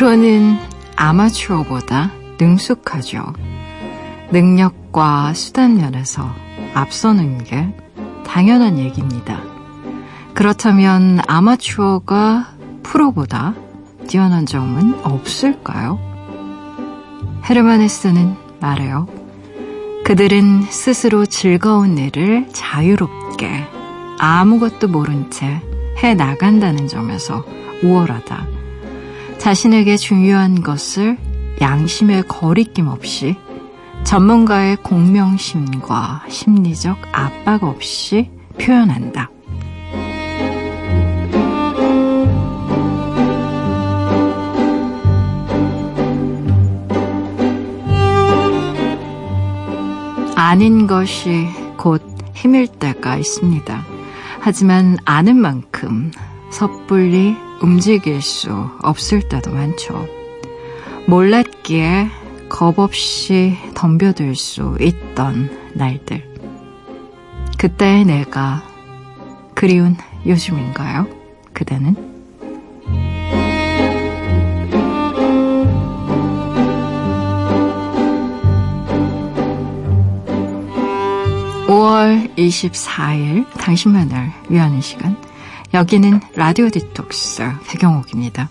프로는 아마추어보다 능숙하죠. 능력과 수단 면에서 앞서는 게 당연한 얘기입니다. 그렇다면 아마추어가 프로보다 뛰어난 점은 없을까요? 헤르만헤스는 말해요. 그들은 스스로 즐거운 일을 자유롭게 아무것도 모른 채 해 나간다는 점에서 우월하다. 자신에게 중요한 것을 양심의 거리낌 없이 전문가의 공명심과 심리적 압박 없이 표현한다. 아닌 것이 곧 힘일 때가 있습니다. 하지만 아는 만큼 섣불리 움직일 수 없을 때도 많죠. 몰랐기에 겁 없이 덤벼들 수 있던 날들. 그때의 내가 그리운 요즘인가요? 그대는? 5월 24일 당신만을 위하는 시간. 여기는 라디오 디톡스 배경옥입니다.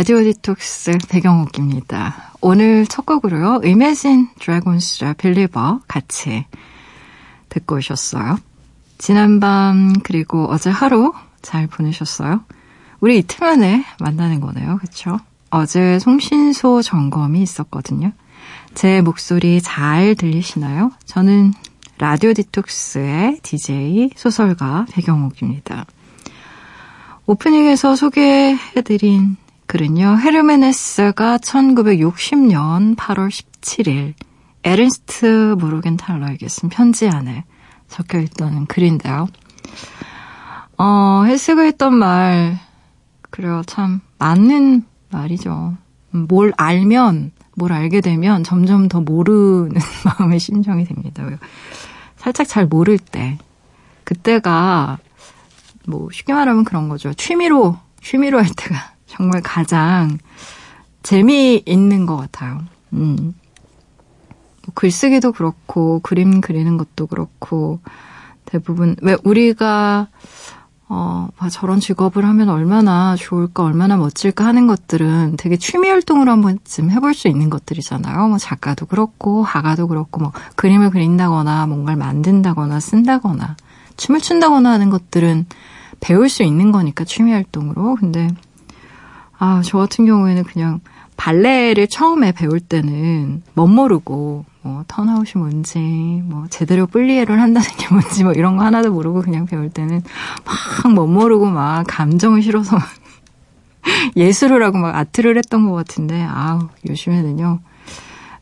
라디오 디톡스 배경옥입니다. 오늘 첫 곡으로요. Imagine Dragons의 Believer 같이 듣고 오셨어요. 지난밤 그리고 어제 하루 잘 보내셨어요? 우리 이틀 만에 만나는 거네요. 그쵸? 어제 송신소 점검이 있었거든요. 제 목소리 잘 들리시나요? 저는 라디오 디톡스의 DJ 소설가 배경옥입니다. 오프닝에서 소개해드린 글은요. 헤르메네스가 1960년 8월 17일 에른스트 모르겐탈러에게 쓴 편지 안에 적혀 있던 글인데요. 어, 헬스가 했던 말, 그래요. 참, 맞는 말이죠. 뭘 알면, 뭘 알게 되면 점점 더 모르는 마음의 심정이 됩니다. 살짝 잘 모를 때. 그때가, 뭐, 쉽게 말하면 그런 거죠. 취미로, 취미로 할 때가 정말 가장 재미있는 것 같아요. 음. 뭐 글쓰기도 그렇고 그림 그리는 것도 그렇고 대부분 왜 우리가 어, 아, 저런 직업을 하면 얼마나 좋을까, 얼마나 멋질까 하는 것들은 되게 취미 활동으로 한 번쯤 해볼 수 있는 것들이잖아요. 뭐 작가도 그렇고, 화가도 그렇고, 뭐 그림을 그린다거나, 뭔가를 만든다거나, 쓴다거나, 춤을 춘다거나 하는 것들은 배울 수 있는 거니까 취미 활동으로. 근데, 아, 저 같은 경우에는 그냥 발레를 처음에 배울 때는 멋모르고, 뭐 턴아웃이 뭔지, 뭐 제대로 플리에를 한다는 게 뭔지 뭐 이런 거 하나도 모르고 그냥 배울 때는 막 멋모르고 막 감정을 실어서 예술을 하고 막 아트를 했던 것 같은데 아우 요즘에는요.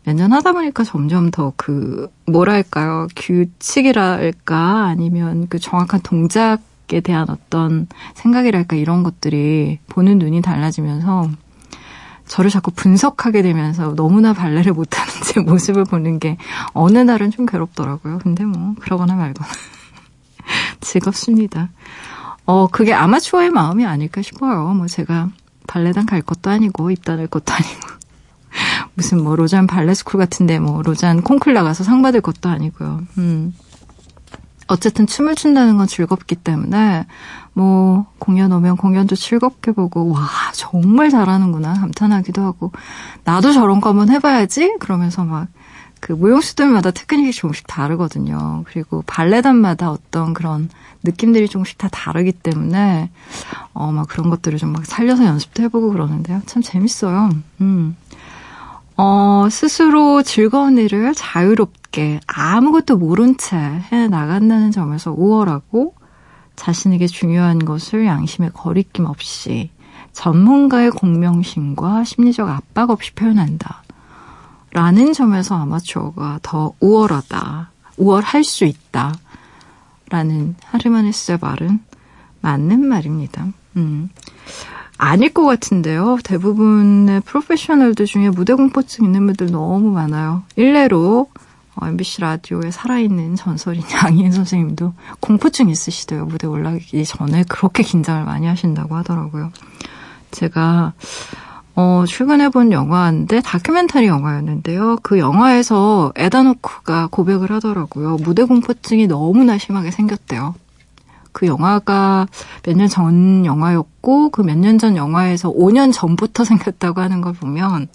몇 년 하다 보니까 점점 더 그 뭐랄까요? 규칙이랄까? 아니면 그 정확한 동작 에 대한 어떤 생각이랄까 이런 것들이 보는 눈이 달라지면서 저를 자꾸 분석하게 되면서 너무나 발레를 못하는 제 모습을 보는 게 어느 날은 좀 괴롭더라고요. 근데 뭐 그러거나 말거나 즐겁습니다. 어 그게 아마추어의 마음이 아닐까 싶어요. 뭐 제가 발레단 갈 것도 아니고 입단할 것도 아니고 무슨 뭐 로잔 발레 스쿨 같은데 뭐 로잔 콩쿨 나가서 상 받을 것도 아니고요. 음. 어쨌든 춤을 춘다는 건 즐겁기 때문에 뭐 공연 오면 공연도 즐겁게 보고 와 정말 잘하는구나 감탄하기도 하고 나도 저런 거 한번 해봐야지 그러면서 막 그 무용수들마다 테크닉이 조금씩 다르거든요. 그리고 발레단마다 어떤 그런 느낌들이 조금씩 다 다르기 때문에 어 막 그런 것들을 좀 막 살려서 연습도 해보고 그러는데요. 참 재밌어요. 음. 어, 스스로 즐거운 일을 자유롭게 아무것도 모른 채 해 나간다는 점에서 우월하고 자신에게 중요한 것을 양심의 거리낌 없이 전문가의 공명심과 심리적 압박 없이 표현한다. 라는 점에서 아마추어가 더 우월하다. 우월할 수 있다. 라는 하르마네스의 말은 맞는 말입니다. 음. 아닐 것 같은데요. 대부분의 프로페셔널들 중에 무대 공포증 있는 분들 너무 많아요. 일례로 MBC 어, 라디오에 살아있는 전설인 양희은 선생님도 공포증 있으시대요. 무대 올라가기 전에 그렇게 긴장을 많이 하신다고 하더라고요. 제가 어, 출근해본 영화인데 다큐멘터리 영화였는데요. 그 영화에서 에다노크가 고백을 하더라고요. 무대 공포증이 너무나 심하게 생겼대요. 그 영화가 몇 년 전 영화였고 그 몇 년 전 영화에서 5년 전부터 생겼다고 하는 걸 보면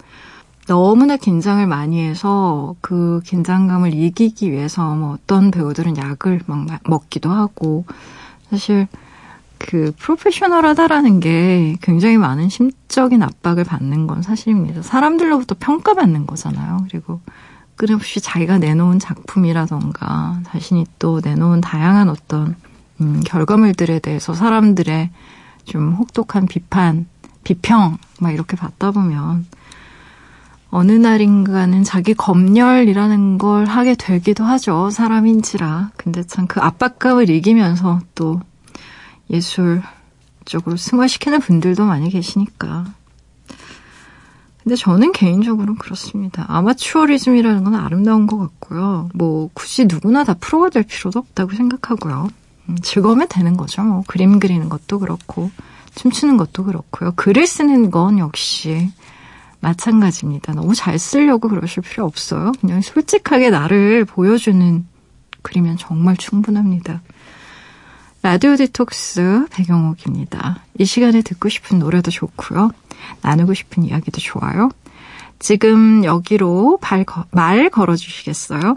너무나 긴장을 많이 해서 그 긴장감을 이기기 위해서 뭐 어떤 배우들은 약을 막 먹기도 하고 사실 그 프로페셔널하다라는 게 굉장히 많은 심적인 압박을 받는 건 사실입니다. 사람들로부터 평가받는 거잖아요. 그리고 끊임없이 자기가 내놓은 작품이라던가 자신이 또 내놓은 다양한 어떤 음, 결과물들에 대해서 사람들의 좀 혹독한 비판, 비평 막 이렇게 받다 보면 어느 날인가는 자기 검열이라는 걸 하게 되기도 하죠. 사람인지라. 근데 참 그 압박감을 이기면서 또 예술 쪽으로 승화시키는 분들도 많이 계시니까. 근데 저는 개인적으로 그렇습니다. 아마추어리즘이라는 건 아름다운 것 같고요. 뭐 굳이 누구나 다 프로가 될 필요도 없다고 생각하고요. 음, 즐거우면 되는 거죠. 뭐 그림 그리는 것도 그렇고 춤추는 것도 그렇고요. 글을 쓰는 건 역시 마찬가지입니다. 너무 잘 쓰려고 그러실 필요 없어요. 그냥 솔직하게 나를 보여주는 글이면 정말 충분합니다. 라디오 디톡스 배경옥입니다. 이 시간에 듣고 싶은 노래도 좋고요. 나누고 싶은 이야기도 좋아요. 지금 여기로 발, 말 걸어주시겠어요?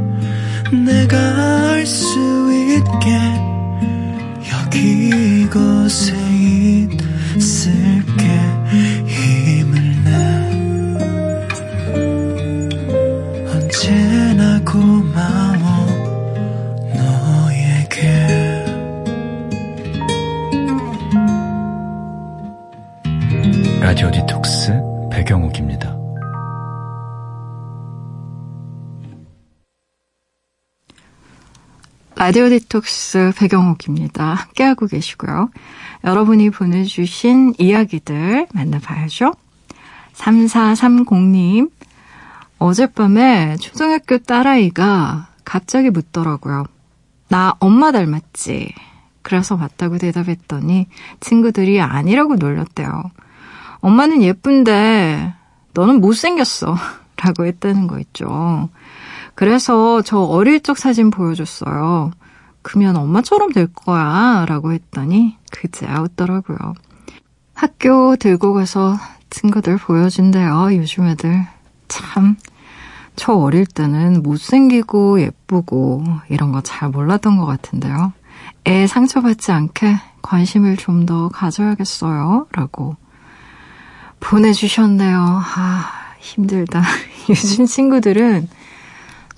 내가 알 수 있게 여기 이곳에 있을게. 힘을 내. 언제나 고마워 라디오 디톡스 백영옥입니다. 라디오 디톡스 백영옥입니다. 함께하고 계시고요. 여러분이 보내주신 이야기들 만나봐야죠. 3430님, 어젯밤에 초등학교 딸아이가 갑자기 묻더라고요. 나 엄마 닮았지? 그래서 맞다고 대답했더니 친구들이 아니라고 놀렸대요. 엄마는 예쁜데 너는 못생겼어. 라고 했다는 거 있죠. 그래서 저 어릴 적 사진 보여줬어요. 그러면 엄마처럼 될 거야. 라고 했더니 그제야 웃더라고요. 학교 들고 가서 친구들 보여준대요. 요즘 애들. 참, 저 어릴 때는 못생기고 예쁘고 이런 거 잘 몰랐던 것 같은데요. 애 상처받지 않게 관심을 좀 더 가져야겠어요. 라고 보내주셨네요. 아, 힘들다. 요즘 친구들은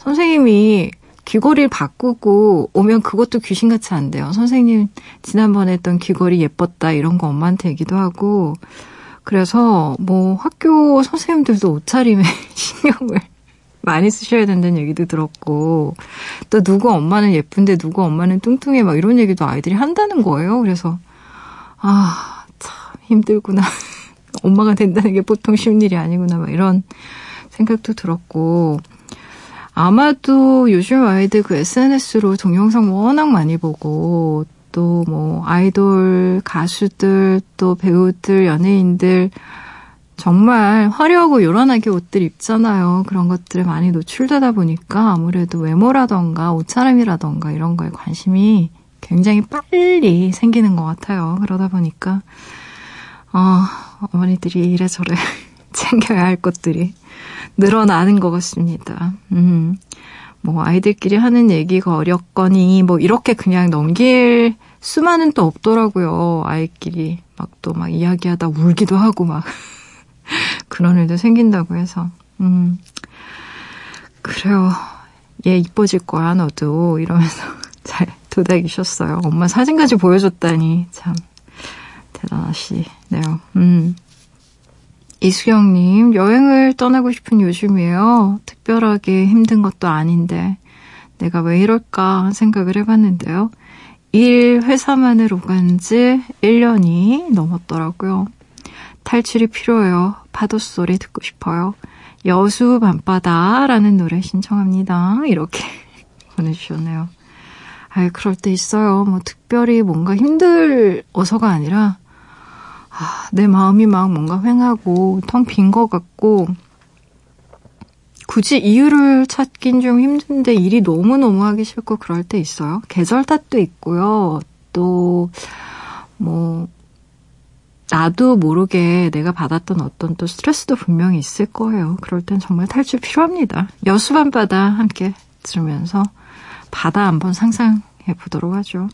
선생님이 귀걸이를 바꾸고 오면 그것도 귀신같이 안 돼요. 선생님 지난번에 했던 귀걸이 예뻤다 이런 거 엄마한테 얘기도 하고 그래서 뭐 학교 선생님들도 옷차림에 신경을 많이 쓰셔야 된다는 얘기도 들었고 또 누구 엄마는 예쁜데 누구 엄마는 뚱뚱해 막 이런 얘기도 아이들이 한다는 거예요. 그래서 아 참 힘들구나. 엄마가 된다는 게 보통 쉬운 일이 아니구나, 막 이런 생각도 들었고, 아마도 요즘 아이들 그 SNS로 동영상 워낙 많이 보고, 또 뭐, 아이돌, 가수들, 또 배우들, 연예인들, 정말 화려하고 요란하게 옷들 입잖아요. 그런 것들에 많이 노출되다 보니까 아무래도 외모라던가 옷차림이라던가 이런 거에 관심이 굉장히 빨리 생기는 것 같아요. 그러다 보니까, 어, 어머니들이 이래저래 챙겨야 할 것들이 늘어나는 것 같습니다. 음, 뭐, 아이들끼리 하는 얘기가 어렵거니, 뭐, 이렇게 그냥 넘길 수만은 또 없더라고요. 아이끼리. 막또막 이야기하다 울기도 하고 막. 그런 일도 생긴다고 해서. 음, 그래요. 얘 이뻐질 거야, 너도. 이러면서 잘 도닥이셨어요. 엄마 사진까지 보여줬다니. 참, 대단하시네요. 음. 이수경님, 여행을 떠나고 싶은 요즘이에요. 특별하게 힘든 것도 아닌데, 내가 왜 이럴까 생각을 해봤는데요. 일 회사만을 오간 지 1년이 넘었더라고요. 탈출이 필요해요. 파도 소리 듣고 싶어요. 여수 밤바다라는 노래 신청합니다. 이렇게 보내주셨네요. 아이, 그럴 때 있어요. 뭐, 특별히 뭔가 힘들어서가 아니라, 아, 내 마음이 막 뭔가 횡하고, 텅 빈 것 같고, 굳이 이유를 찾긴 좀 힘든데 일이 너무너무 하기 싫고 그럴 때 있어요. 계절 탓도 있고요. 또, 뭐, 나도 모르게 내가 받았던 어떤 또 스트레스도 분명히 있을 거예요. 그럴 땐 정말 탈출 필요합니다. 여수밤바다 함께 들으면서 바다 한번 상상해 보도록 하죠.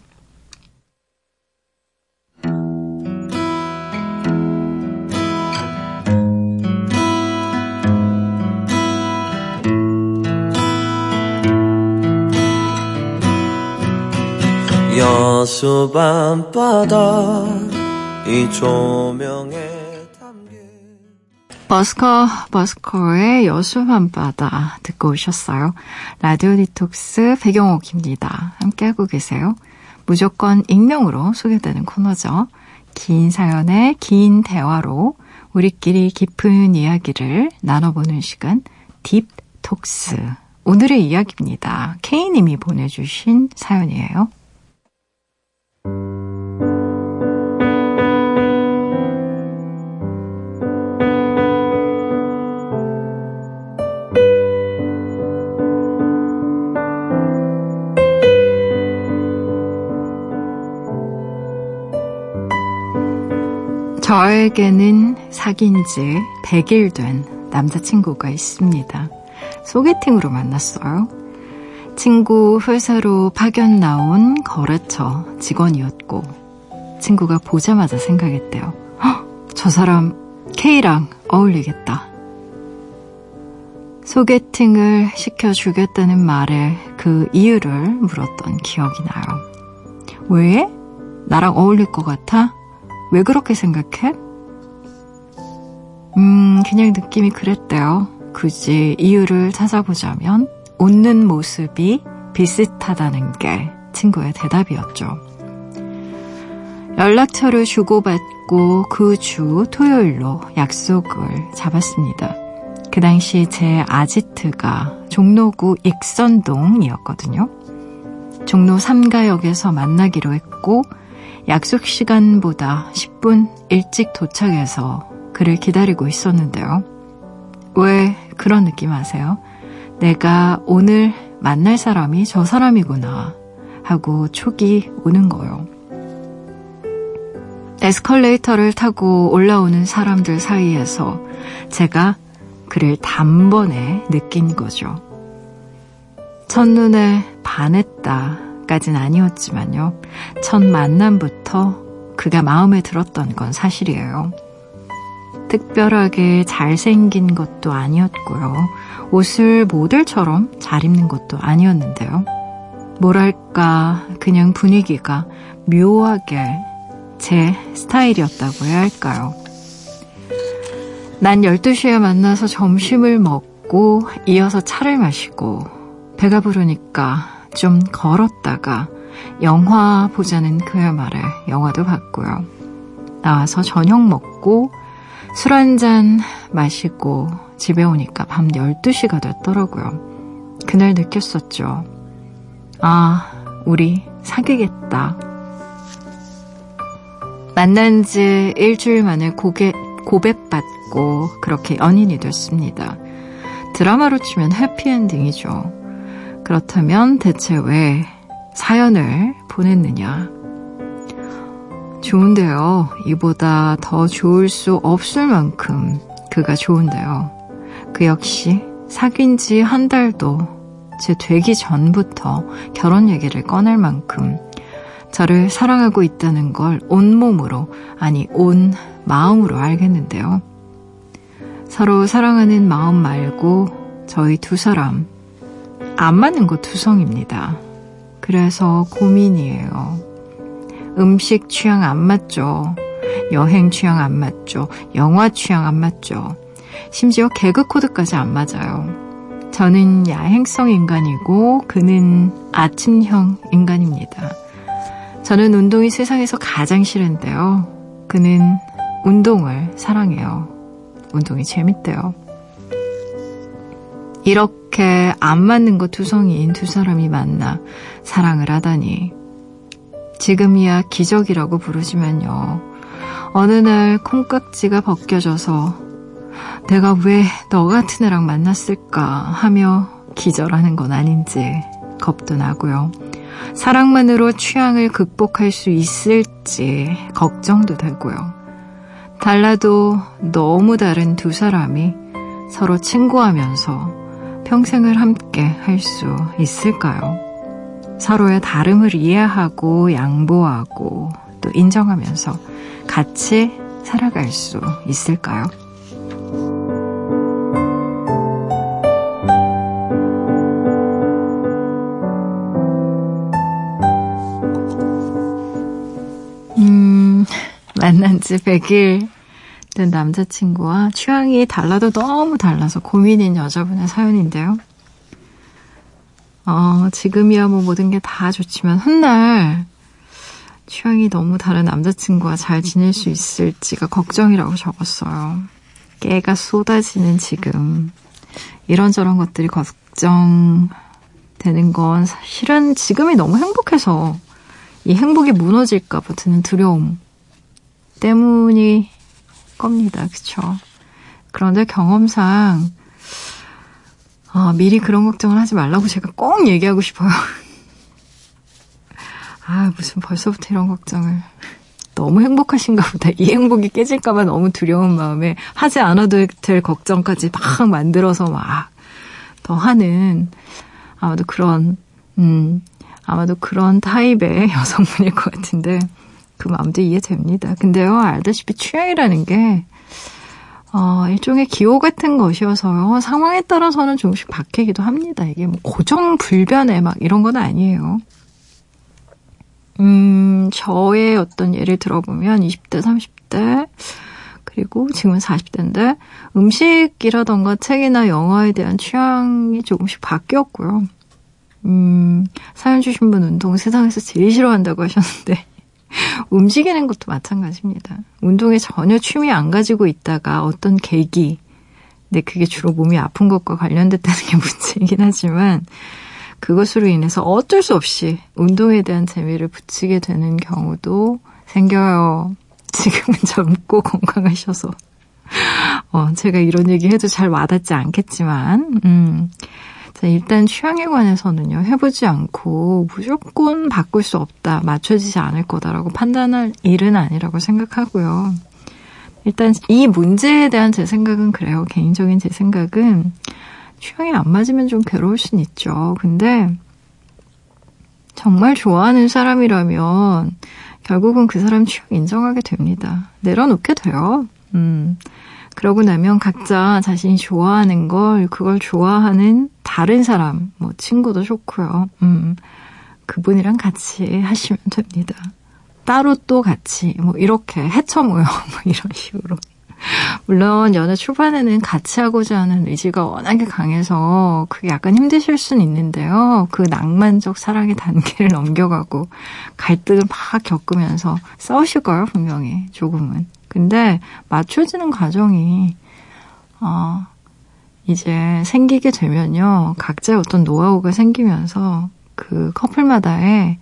여수 밤바다 이 조명에 버스커 버스커의 여수 밤바다 듣고 오셨어요. 라디오 디톡스 백영옥입니다. 함께하고 계세요. 무조건 익명으로 소개되는 코너죠. 긴 사연의 긴 대화로 우리끼리 깊은 이야기를 나눠보는 시간 딥톡스. 오늘의 이야기입니다. K님이 보내주신 사연이에요. 저에게는 사귄 지 100일 된 남자친구가 있습니다. 소개팅으로 만났어요. 친구 회사로 파견 나온 거래처 직원이었고, 친구가 보자마자 생각했대요. 저 사람 K랑 어울리겠다. 소개팅을 시켜주겠다는 말에 그 이유를 물었던 기억이 나요. 왜? 나랑 어울릴 것 같아? 왜 그렇게 생각해? 음, 그냥 느낌이 그랬대요. 굳이 이유를 찾아보자면 웃는 모습이 비슷하다는 게 친구의 대답이었죠. 연락처를 주고받고 그 주 토요일로 약속을 잡았습니다. 그 당시 제 아지트가 종로구 익선동이었거든요. 종로 3가역에서 만나기로 했고 약속 시간보다 10분 일찍 도착해서 그를 기다리고 있었는데요. 왜 그런 느낌 아세요? 내가 오늘 만날 사람이 저 사람이구나 하고 촉이 오는 거요. 에스컬레이터를 타고 올라오는 사람들 사이에서 제가 그를 단번에 느낀 거죠. 첫눈에 반했다 까진 아니었지만요. 첫 만남부터 그가 마음에 들었던 건 사실이에요. 특별하게 잘생긴 것도 아니었고요. 옷을 모델처럼 잘 입는 것도 아니었는데요. 뭐랄까, 그냥 분위기가 묘하게 제 스타일이었다고 해야 할까요? 난 12시에 만나서 점심을 먹고 이어서 차를 마시고 배가 부르니까 좀 걸었다가 영화 보자는 그의 말에 영화도 봤고요. 나와서 저녁 먹고 술 한 잔 마시고 집에 오니까 밤 12시가 됐더라고요. 그날 느꼈었죠. 아, 우리 사귀겠다. 만난 지 일주일 만에 고개, 고백받고 그렇게 연인이 됐습니다. 드라마로 치면 해피엔딩이죠. 그렇다면 대체 왜 사연을 보냈느냐? 좋은데요. 이보다 더 좋을 수 없을 만큼 그가 좋은데요. 그 역시 사귄 지 한 달도 제 되기 전부터 결혼 얘기를 꺼낼 만큼 저를 사랑하고 있다는 걸 온몸으로, 아니, 온 마음으로 알겠는데요. 서로 사랑하는 마음 말고 저희 두 사람 안 맞는 거 두성입니다. 그래서 고민이에요. 음식 취향 안 맞죠. 여행 취향 안 맞죠. 영화 취향 안 맞죠. 심지어 개그 코드까지 안 맞아요. 저는 야행성 인간이고 그는 아침형 인간입니다. 저는 운동이 세상에서 가장 싫은데요. 그는 운동을 사랑해요. 운동이 재밌대요. 이렇게 안 맞는 것 두성이인 두 사람이 만나 사랑을 하다니. 지금이야 기적이라고 부르지만요. 어느 날 콩깍지가 벗겨져서 내가 왜 너 같은 애랑 만났을까 하며 기절하는 건 아닌지 겁도 나고요. 사랑만으로 취향을 극복할 수 있을지 걱정도 되고요. 달라도 너무 다른 두 사람이 서로 친구하면서 평생을 함께 할 수 있을까요? 서로의 다름을 이해하고 양보하고 또 인정하면서 같이 살아갈 수 있을까요? 음, 만난 지 100일 된 남자친구와 취향이 달라도 너무 달라서 고민인 여자분의 사연인데요. 어, 지금이야 뭐 모든 게 다 좋지만 훗날 취향이 너무 다른 남자친구와 잘 지낼 수 있을지가 걱정이라고 적었어요. 깨가 쏟아지는 지금 이런저런 것들이 걱정되는 건 사실은 지금이 너무 행복해서 이 행복이 무너질까봐 드는 두려움 때문이 겁니다. 그쵸? 그런데 경험상 아, 미리 그런 걱정을 하지 말라고 제가 꼭 얘기하고 싶어요. 아, 무슨 벌써부터 이런 걱정을. 너무 행복하신가 보다. 이 행복이 깨질까봐 너무 두려운 마음에 하지 않아도 될 걱정까지 막 만들어서 막 더 하는 아마도 그런, 음, 아마도 그런 타입의 여성분일 것 같은데 그 마음도 이해됩니다. 근데요, 알다시피 취향이라는 게 어, 일종의 기호 같은 것이어서요. 상황에 따라서는 조금씩 바뀌기도 합니다. 이게 뭐 고정 불변의 막 이런 건 아니에요. 음, 저의 어떤 예를 들어보면 20대, 30대, 그리고 지금은 40대인데 음식이라던가 책이나 영화에 대한 취향이 조금씩 바뀌었고요. 음, 사연 주신 분 운동 세상에서 제일 싫어한다고 하셨는데 움직이는 것도 마찬가지입니다. 운동에 전혀 취미 안 가지고 있다가 어떤 계기, 근데 그게 주로 몸이 아픈 것과 관련됐다는 게 문제이긴 하지만 그것으로 인해서 어쩔 수 없이 운동에 대한 재미를 붙이게 되는 경우도 생겨요. 지금은 젊고 건강하셔서. 어, 제가 이런 얘기 해도 잘 와닿지 않겠지만, 음. 자, 일단 취향에 관해서는요, 해보지 않고 무조건 바꿀 수 없다, 맞춰지지 않을 거다라고 판단할 일은 아니라고 생각하고요. 일단 이 문제에 대한 제 생각은 그래요. 개인적인 제 생각은 취향이 안 맞으면 좀 괴로울 순 있죠. 근데 정말 좋아하는 사람이라면 결국은 그 사람 취향 인정하게 됩니다. 내려놓게 돼요. 음. 그러고 나면 각자 자신이 좋아하는 걸, 그걸 좋아하는 다른 사람, 뭐, 친구도 좋고요. 음. 그분이랑 같이 하시면 됩니다. 따로 또 같이, 뭐, 이렇게 해쳐 모여, 뭐, 이런 식으로. 물론 연애 초반에는 같이 하고자 하는 의지가 워낙에 강해서 그게 약간 힘드실 수는 있는데요. 그 낭만적 사랑의 단계를 넘겨가고 갈등을 막 겪으면서 싸우실 거예요, 분명히. 조금은. 근데 맞춰지는 과정이, 어, 이제 생기게 되면요. 각자의 어떤 노하우가 생기면서 그 커플마다의,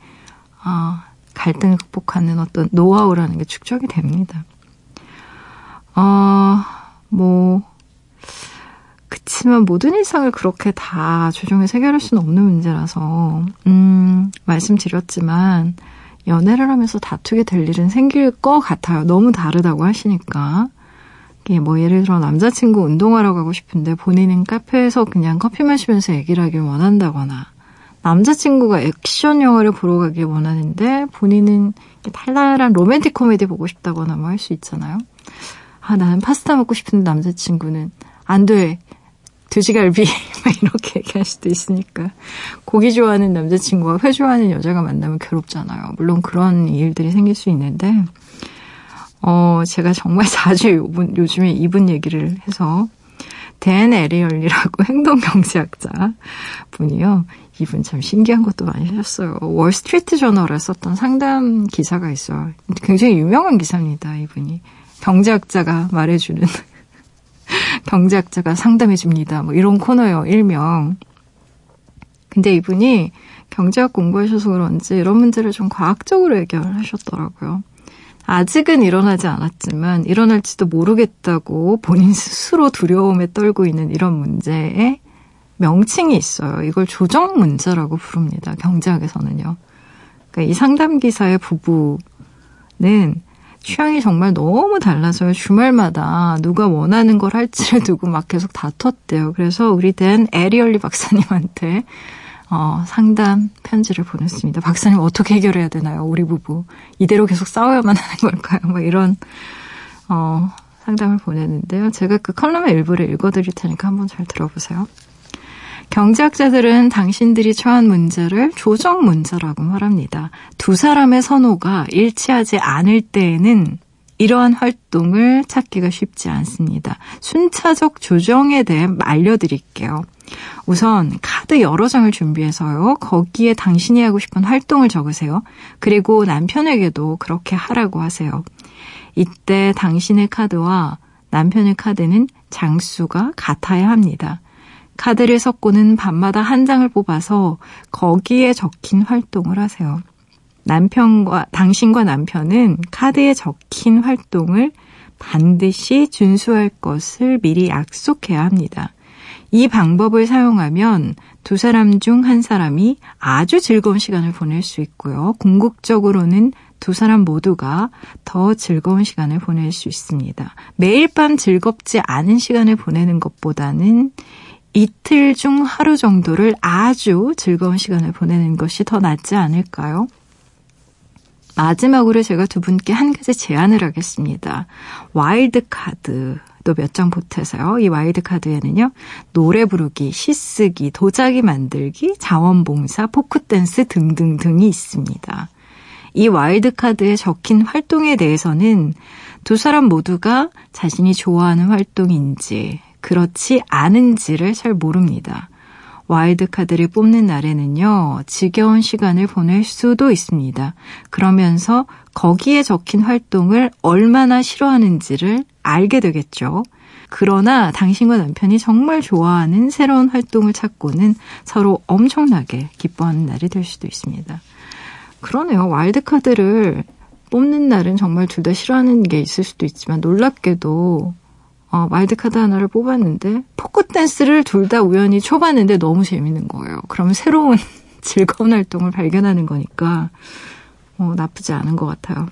어, 갈등을 극복하는 어떤 노하우라는 게 축적이 됩니다. 어, 뭐, 그치만 모든 일상을 그렇게 다 조정해서 해결할 수는 없는 문제라서, 음, 말씀드렸지만, 연애를 하면서 다투게 될 일은 생길 것 같아요. 너무 다르다고 하시니까. 뭐 예를 들어 남자친구 운동하러 가고 싶은데 본인은 카페에서 그냥 커피 마시면서 얘기를 하길 원한다거나 남자친구가 액션 영화를 보러 가길 원하는데 본인은 탈랄한 로맨틱 코미디 보고 싶다거나 뭐 할 수 있잖아요. 아, 나는 파스타 먹고 싶은데 남자친구는 안 돼. 돼지갈비 이렇게 얘기할 수도 있으니까 고기 좋아하는 남자친구와 회 좋아하는 여자가 만나면 괴롭잖아요. 물론 그런 일들이 생길 수 있는데 어 제가 정말 자주 요번, 요즘에 이분 얘기를 해서 댄 에리얼리라고 행동경제학자 분이요. 이분 참 신기한 것도 많이 하셨어요. 월스트리트 저널에 썼던 상담 기사가 있어요. 굉장히 유명한 기사입니다. 이분이 경제학자가 말해주는 경제학자가 상담해줍니다. 뭐 이런 코너요, 일명. 근데 이분이 경제학 공부하셔서 그런지 이런 문제를 좀 과학적으로 해결하셨더라고요. 아직은 일어나지 않았지만 일어날지도 모르겠다고 본인 스스로 두려움에 떨고 있는 이런 문제에 명칭이 있어요. 이걸 조정 문제라고 부릅니다. 경제학에서는요. 그러니까 이 상담 기사의 부부는 취향이 정말 너무 달라서요. 주말마다 누가 원하는 걸 할지를 두고 막 계속 다퉜대요. 그래서 우리 된 에리얼리 박사님한테 어, 상담 편지를 보냈습니다. 박사님 어떻게 해결해야 되나요? 우리 부부 이대로 계속 싸워야만 하는 걸까요? 뭐 이런 어, 상담을 보냈는데요. 제가 그 컬럼의 일부를 읽어드릴 테니까 한번 잘 들어보세요. 경제학자들은 당신들이 처한 문제를 조정 문제라고 말합니다. 두 사람의 선호가 일치하지 않을 때에는 이러한 활동을 찾기가 쉽지 않습니다. 순차적 조정에 대해 알려드릴게요. 우선 카드 여러 장을 준비해서요. 거기에 당신이 하고 싶은 활동을 적으세요. 그리고 남편에게도 그렇게 하라고 하세요. 이때 당신의 카드와 남편의 카드는 장수가 같아야 합니다. 카드를 섞고는 밤마다 한 장을 뽑아서 거기에 적힌 활동을 하세요. 남편과, 당신과 남편은 카드에 적힌 활동을 반드시 준수할 것을 미리 약속해야 합니다. 이 방법을 사용하면 두 사람 중 한 사람이 아주 즐거운 시간을 보낼 수 있고요. 궁극적으로는 두 사람 모두가 더 즐거운 시간을 보낼 수 있습니다. 매일 밤 즐겁지 않은 시간을 보내는 것보다는 이틀 중 하루 정도를 아주 즐거운 시간을 보내는 것이 더 낫지 않을까요? 마지막으로 제가 두 분께 한 가지 제안을 하겠습니다. 와일드 카드. 또 몇 장 보태서요. 이 와일드 카드에는요. 노래 부르기, 시 쓰기, 도자기 만들기, 자원봉사, 포크댄스 등등등이 있습니다. 이 와일드 카드에 적힌 활동에 대해서는 두 사람 모두가 자신이 좋아하는 활동인지 그렇지 않은지를 잘 모릅니다. 와일드카드를 뽑는 날에는요, 지겨운 시간을 보낼 수도 있습니다. 그러면서 거기에 적힌 활동을 얼마나 싫어하는지를 알게 되겠죠. 그러나 당신과 남편이 정말 좋아하는 새로운 활동을 찾고는 서로 엄청나게 기뻐하는 날이 될 수도 있습니다. 그러네요. 와일드카드를 뽑는 날은 정말 둘 다 싫어하는 게 있을 수도 있지만 놀랍게도 어, 와일드 카드 하나를 뽑았는데 포크 댄스를 둘 다 우연히 쳐봤는데 너무 재밌는 거예요. 그러면 새로운 즐거운 활동을 발견하는 거니까 어, 나쁘지 않은 것 같아요.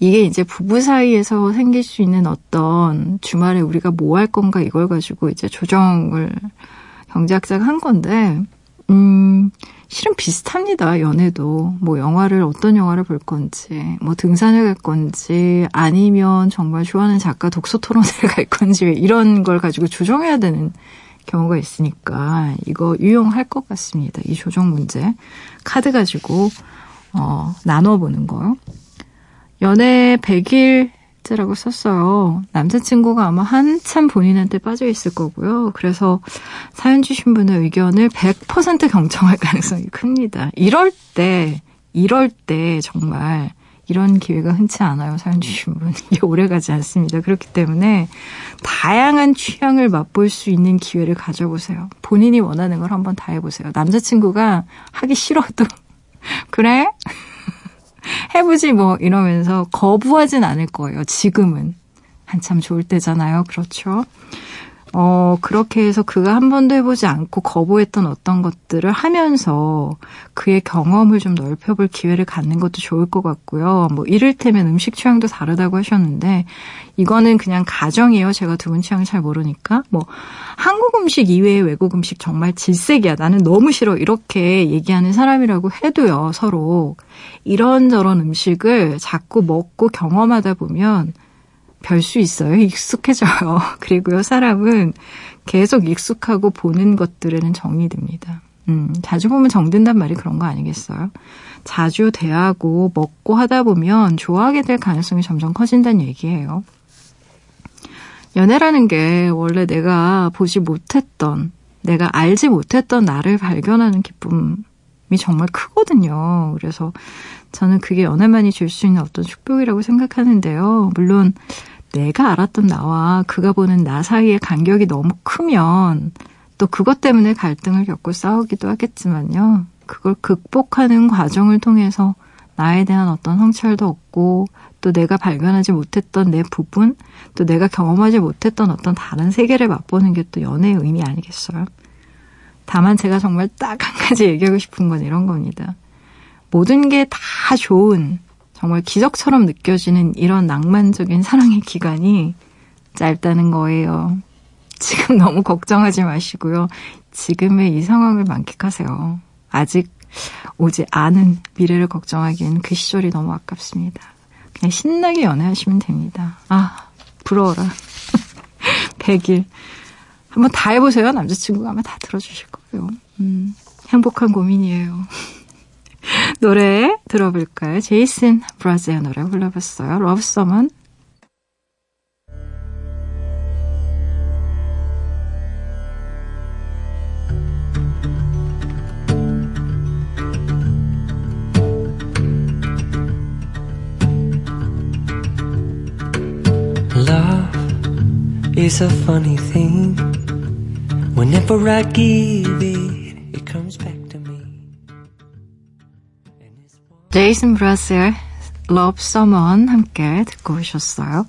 이게 이제 부부 사이에서 생길 수 있는 어떤 주말에 우리가 뭐 할 건가 이걸 가지고 이제 조정을 경제학자가 한 건데, 음, 실은 비슷합니다. 연애도. 뭐 영화를 어떤 영화를 볼 건지, 뭐 등산을 갈 건지, 아니면 정말 좋아하는 작가 독서 토론을 갈 건지 이런 걸 가지고 조정해야 되는 경우가 있으니까 이거 유용할 것 같습니다. 이 조정 문제. 카드 가지고 어, 나눠보는 거요. 연애 100일 라고 썼어요. 남자친구가 아마 한참 본인한테 빠져 있을 거고요. 그래서 사연 주신 분의 의견을 100% 경청할 가능성이 큽니다. 이럴 때, 이럴 때 정말 이런 기회가 흔치 않아요. 사연 주신 분. 이게 오래 가지 않습니다. 그렇기 때문에 다양한 취향을 맛볼 수 있는 기회를 가져보세요. 본인이 원하는 걸 한번 다 해보세요. 남자친구가 하기 싫어도, 그래? 해보지 뭐 이러면서 거부하진 않을 거예요. 지금은. 한참 좋을 때잖아요. 그렇죠. 어, 그렇게 해서 그가 한 번도 해보지 않고 거부했던 어떤 것들을 하면서 그의 경험을 좀 넓혀볼 기회를 갖는 것도 좋을 것 같고요. 뭐, 이를테면 음식 취향도 다르다고 하셨는데, 이거는 그냥 가정이에요. 제가 두 분 취향을 잘 모르니까. 뭐, 한국 음식 이외의 외국 음식 정말 질색이야. 나는 너무 싫어. 이렇게 얘기하는 사람이라고 해도요, 서로. 이런저런 음식을 자꾸 먹고 경험하다 보면 별 수 있어요. 익숙해져요. 그리고요, 사람은 계속 익숙하고 보는 것들에는 정이 듭니다. 음, 자주 보면 정든단 말이 그런 거 아니겠어요? 자주 대하고 먹고 하다 보면 좋아하게 될 가능성이 점점 커진다는 얘기예요. 연애라는 게 원래 내가 보지 못했던, 내가 알지 못했던 나를 발견하는 기쁨이 정말 크거든요. 그래서 저는 그게 연애만이 줄 수 있는 어떤 축복이라고 생각하는데요. 물론 내가 알았던 나와 그가 보는 나 사이의 간격이 너무 크면 또 그것 때문에 갈등을 겪고 싸우기도 하겠지만요. 그걸 극복하는 과정을 통해서 나에 대한 어떤 성찰도 얻고 또 내가 발견하지 못했던 내 부분 또 내가 경험하지 못했던 어떤 다른 세계를 맛보는 게 또 연애의 의미 아니겠어요? 다만 제가 정말 딱 한 가지 얘기하고 싶은 건 이런 겁니다. 모든 게 다 좋은 정말 기적처럼 느껴지는 이런 낭만적인 사랑의 기간이 짧다는 거예요. 지금 너무 걱정하지 마시고요. 지금의 이 상황을 만끽하세요. 아직 오지 않은 미래를 걱정하기엔 그 시절이 너무 아깝습니다. 그냥 신나게 연애하시면 됩니다. 아, 부러워라. 100일. 한번 다 해보세요. 남자친구가 아마 다 들어주실 거예요. 음, 행복한 고민이에요. 노래 들어볼까요? 제이슨 므라즈의 노래 골라봤어요. Love Someone. is a funny thing. Whenever I give it, it comes back. 제이슨 므라즈의 Love Someone 함께 듣고 오셨어요.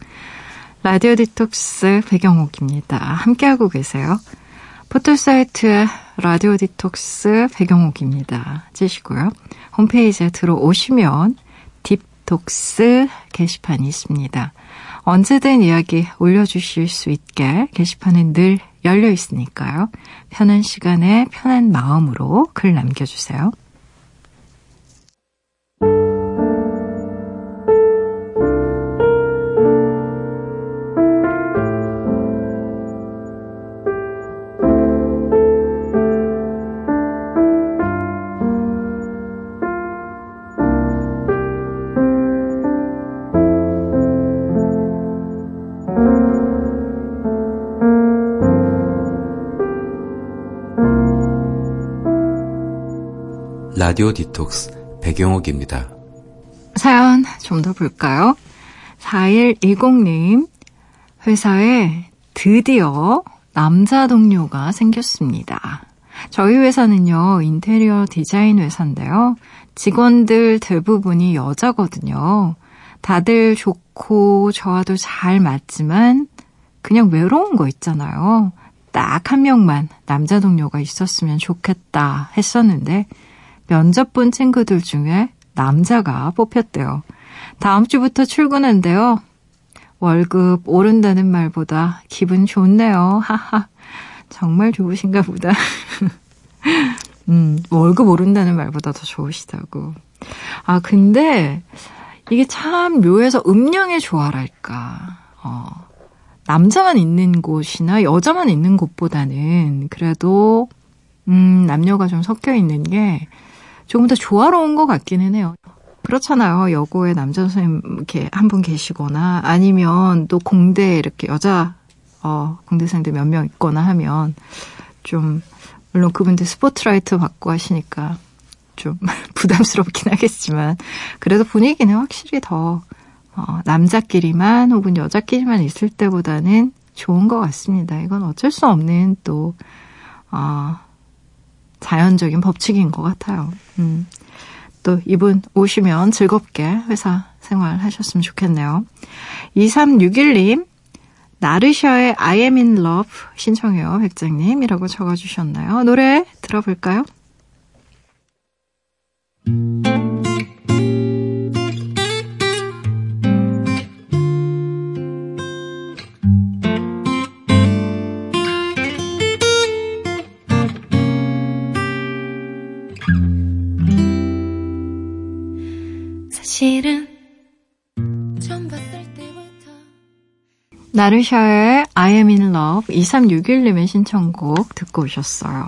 라디오 디톡스 백영옥입니다. 함께하고 계세요. 포털사이트에 라디오 디톡스 백영옥입니다. 치시고요. 홈페이지에 들어오시면 딥톡스 게시판이 있습니다. 언제든 이야기 올려주실 수 있게 게시판은 늘 열려 있으니까요. 편한 시간에 편한 마음으로 글 남겨주세요. 라디오 디톡스 배경옥입니다. 사연 좀 더 볼까요? 4120님, 회사에 드디어 남자 동료가 생겼습니다. 저희 회사는요, 인테리어 디자인 회사인데요. 직원들 대부분이 여자거든요. 다들 좋고 저와도 잘 맞지만 그냥 외로운 거 있잖아요. 딱 한 명만 남자 동료가 있었으면 좋겠다 했었는데 면접 본 친구들 중에 남자가 뽑혔대요. 다음 주부터 출근한대요. 월급 오른다는 말보다 기분 좋네요. 하하. 정말 좋으신가 보다. 음, 월급 오른다는 말보다 더 좋으시다고. 아, 근데 이게 참 묘해서 음량의 조화랄까. 어, 남자만 있는 곳이나 여자만 있는 곳보다는 그래도, 음, 남녀가 좀 섞여 있는 게 조금 더 조화로운 것 같기는 해요. 그렇잖아요. 여고에 남자 선생님 이렇게 한 분 계시거나 아니면 또 공대 이렇게 여자 어, 공대생들 몇 명 있거나 하면 좀 물론 그분들 스포트라이트 받고 하시니까 좀 부담스럽긴 하겠지만 그래도 분위기는 확실히 더 어, 남자끼리만 혹은 여자끼리만 있을 때보다는 좋은 것 같습니다. 이건 어쩔 수 없는 또 어, 자연적인 법칙인 것 같아요. 음. 또 이분 오시면 즐겁게 회사 생활 하셨으면 좋겠네요. 2361님, 나르샤의 I am in love 신청해요, 백장님이라고 적어주셨나요? 노래 들어볼까요? 나르샤의 I am in love 2361님의 신청곡 듣고 오셨어요.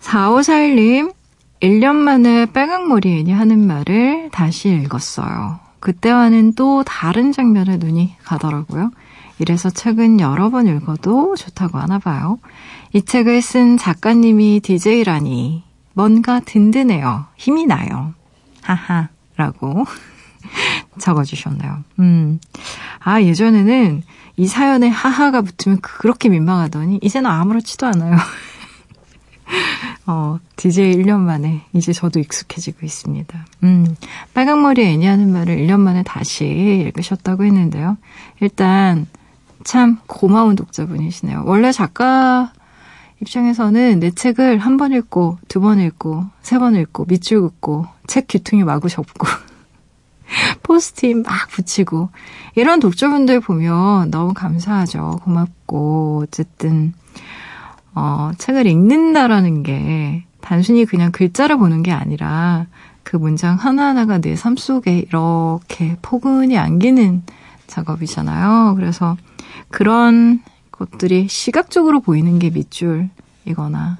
4541님 1년 만에 빨강머리 애니 하는 말을 다시 읽었어요. 그때와는 또 다른 장면에 눈이 가더라고요. 이래서 책은 여러 번 읽어도 좋다고 하나 봐요. 이 책을 쓴 작가님이 DJ라니 뭔가 든든해요. 힘이 나요. 하하. 라고 적어주셨네요. 음. 아, 예전에는 이 사연에 하하가 붙으면 그렇게 민망하더니, 이제는 아무렇지도 않아요. 어, DJ 1년 만에 이제 저도 익숙해지고 있습니다. 음, 빨강머리 애니 하는 말을 1년 만에 다시 읽으셨다고 했는데요. 일단, 참 고마운 독자분이시네요. 원래 작가 입장에서는 내 책을 한 번 읽고, 두 번 읽고, 세 번 읽고, 밑줄 긋고, 책 귀퉁이 마구 접고, 포스트잇 막 붙이고, 이런 독자분들 보면 너무 감사하죠. 고맙고, 어쨌든, 어, 책을 읽는다라는 게 단순히 그냥 글자를 보는 게 아니라 그 문장 하나하나가 내 삶 속에 이렇게 포근히 안기는 작업이잖아요. 그래서 그런 것들이 시각적으로 보이는 게 밑줄이거나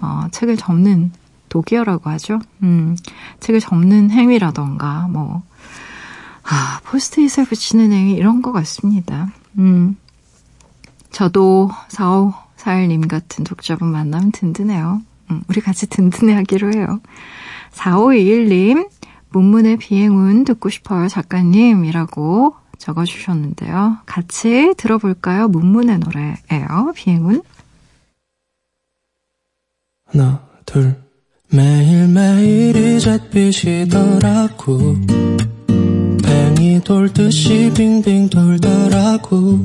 어, 책을 접는 독이어라고 하죠. 음, 책을 접는 행위라던가 뭐 아, 포스트잇을 붙이는 행위 이런 것 같습니다. 음, 저도 4541님 같은 독자분 만나면 든든해요. 음, 우리 같이 든든해 하기로 해요. 4521님 문문의 비행운 듣고 싶어요 작가님이라고 적어주셨는데요. 같이 들어볼까요? 문문의 노래예요. 비행운. 하나, 둘. 매일매일 이 잿빛이더라고 뱅이 돌듯이 빙빙 돌더라고.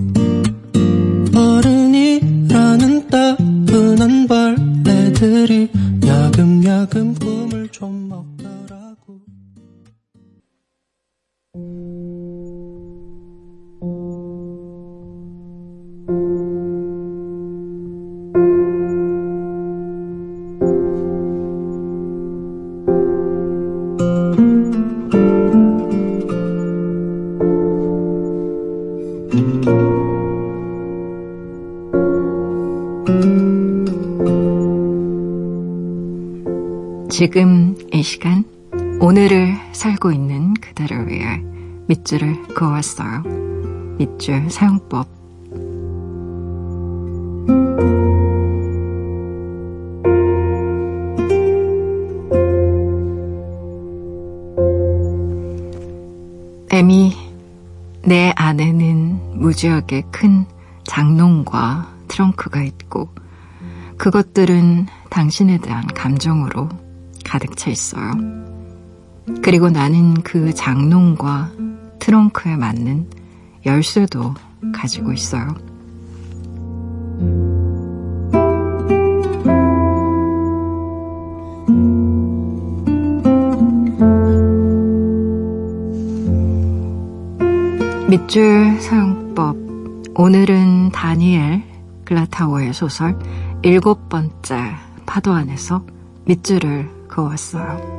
어른이라는 따분한 벌레들이 야금야금 꿈을 좀 먹더라고 지금 이 시간 오늘을 살고 있는 그대를 위해 밑줄을 그어왔어요. 밑줄 사용법 애미 내 안에는 무지하게 큰 장롱과 트렁크가 있고 그것들은 당신에 대한 감정으로 가득 차 있어요. 그리고 나는 그 장롱과 트렁크에 맞는 열쇠도 가지고 있어요. 밑줄 사용법. 오늘은 다니엘 글라타워의 소설 일곱 번째 파도 안에서 밑줄을 그어왔어요.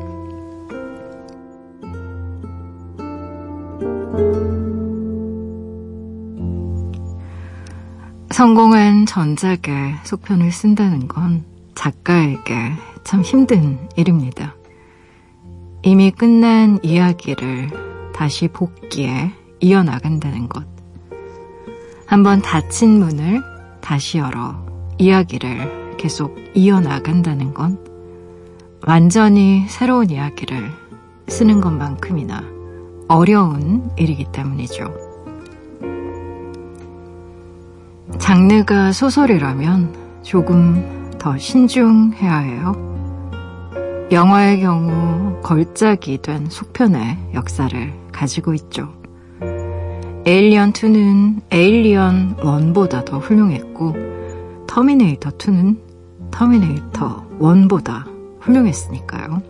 성공한 전작의 속편을 쓴다는 건 작가에게 참 힘든 일입니다. 이미 끝난 이야기를 다시 복기에 이어나간다는 것. 한번 닫힌 문을 다시 열어 이야기를 계속 이어나간다는 건 완전히 새로운 이야기를 쓰는 것만큼이나 어려운 일이기 때문이죠. 장르가 소설이라면 조금 더 신중해야 해요. 영화의 경우 걸작이 된 속편의 역사를 가지고 있죠. 에일리언 2는 에일리언 1보다 더 훌륭했고 터미네이터 2는 터미네이터 1보다 훌륭했으니까요.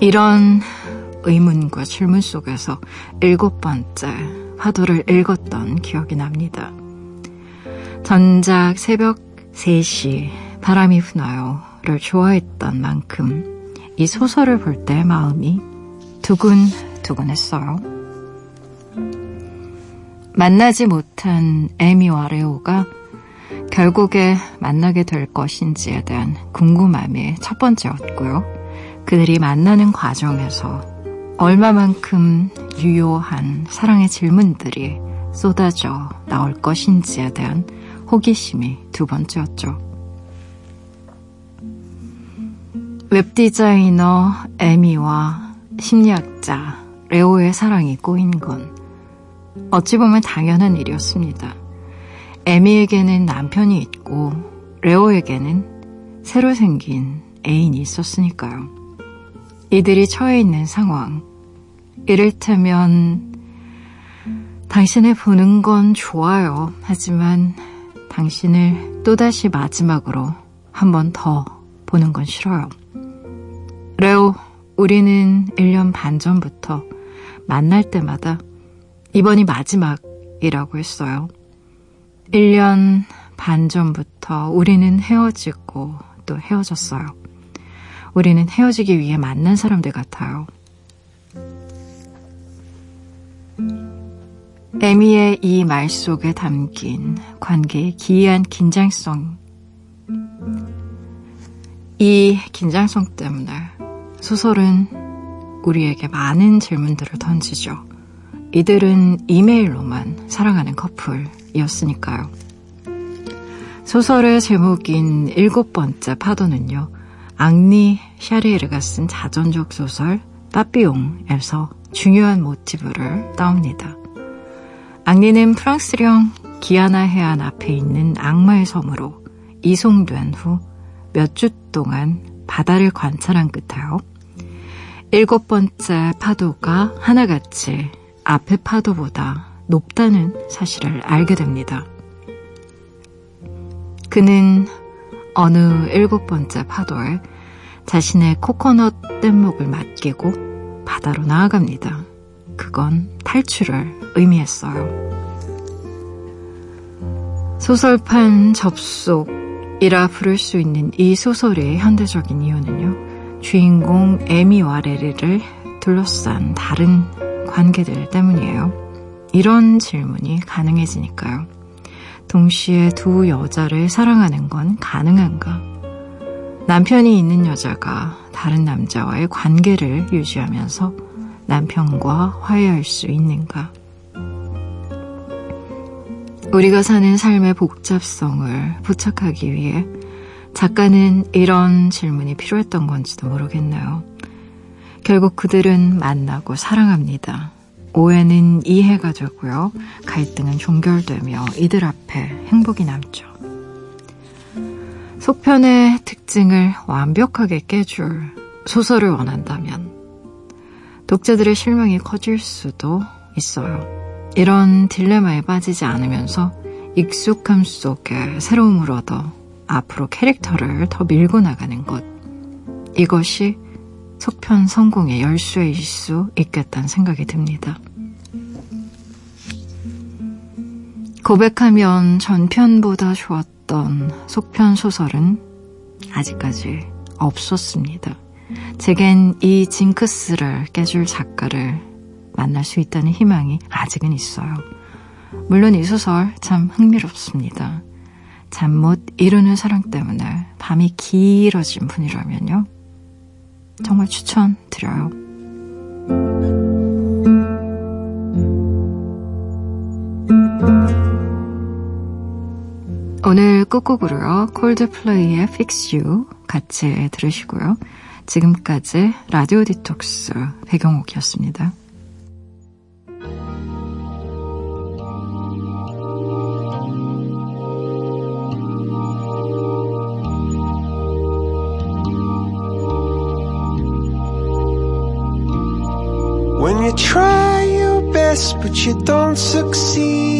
이런 의문과 질문 속에서 일곱 번째 화두를 읽었던 기억이 납니다. 전작 새벽 3시 바람이 부나요를 좋아했던 만큼 이 소설을 볼 때 마음이 두근두근했어요. 만나지 못한 에미와 레오가 결국에 만나게 될 것인지에 대한 궁금함이 첫 번째였고요. 그들이 만나는 과정에서 얼마만큼 유효한 사랑의 질문들이 쏟아져 나올 것인지에 대한 호기심이 두 번째였죠. 웹디자이너 에미와 심리학자 레오의 사랑이 꼬인 건 어찌 보면 당연한 일이었습니다. 에미에게는 남편이 있고 레오에게는 새로 생긴 애인이 있었으니까요. 이들이 처해 있는 상황, 이를테면 당신을 보는 건 좋아요. 하지만 당신을 또다시 마지막으로 한 번 더 보는 건 싫어요. 레오, 우리는 1년 반 전부터 만날 때마다 이번이 마지막이라고 했어요. 1년 반 전부터 우리는 헤어지고 또 헤어졌어요. 우리는 헤어지기 위해 만난 사람들 같아요. 에미의 이 말 속에 담긴 관계의 기이한 긴장성. 이 긴장성 때문에 소설은 우리에게 많은 질문들을 던지죠. 이들은 이메일로만 사랑하는 커플 이었으니까요. 소설의 제목인 일곱 번째 파도는요, 앙리 샤리에르가 쓴 자전적 소설 빠삐용에서 중요한 모티브를 따옵니다. 앙리는 프랑스령 기아나 해안 앞에 있는 악마의 섬으로 이송된 후 몇 주 동안 바다를 관찰한 끝에요. 일곱 번째 파도가 하나같이 앞의 파도보다 높다는 사실을 알게 됩니다. 그는 어느 일곱 번째 파도에 자신의 코코넛 뗏목을 맡기고 바다로 나아갑니다. 그건 탈출을 의미했어요. 소설판 접속이라 부를 수 있는 이 소설의 현대적인 이유는요. 주인공 에미와 레리를 둘러싼 다른 관계들 때문이에요. 이런 질문이 가능해지니까요. 동시에 두 여자를 사랑하는 건 가능한가? 남편이 있는 여자가 다른 남자와의 관계를 유지하면서 남편과 화해할 수 있는가? 우리가 사는 삶의 복잡성을 부착하기 위해 작가는 이런 질문이 필요했던 건지도 모르겠네요. 결국 그들은 만나고 사랑합니다. 오해는 이해가 되고요. 갈등은 종결되며 이들 앞에 행복이 남죠. 속편의 특징을 완벽하게 깨줄 소설을 원한다면 독자들의 실망이 커질 수도 있어요. 이런 딜레마에 빠지지 않으면서 익숙함 속에 새로움을 얻어 앞으로 캐릭터를 더 밀고 나가는 것. 이것이 속편 성공의 열쇠일 수 있겠다는 생각이 듭니다. 고백하면 전편보다 좋았던 속편 소설은 아직까지 없었습니다. 제겐 이 징크스를 깨줄 작가를 만날 수 있다는 희망이 아직은 있어요. 물론 이 소설 참 흥미롭습니다. 잠 못 이루는 사랑 때문에 밤이 길어진 분이라면요. 정말 추천드려요. 오늘 끝곡으로요. 콜드플레이의 Fix You 같이 들으시고요. 지금까지 라디오 디톡스 배경옥이었습니다. Try your best, but you don't succeed.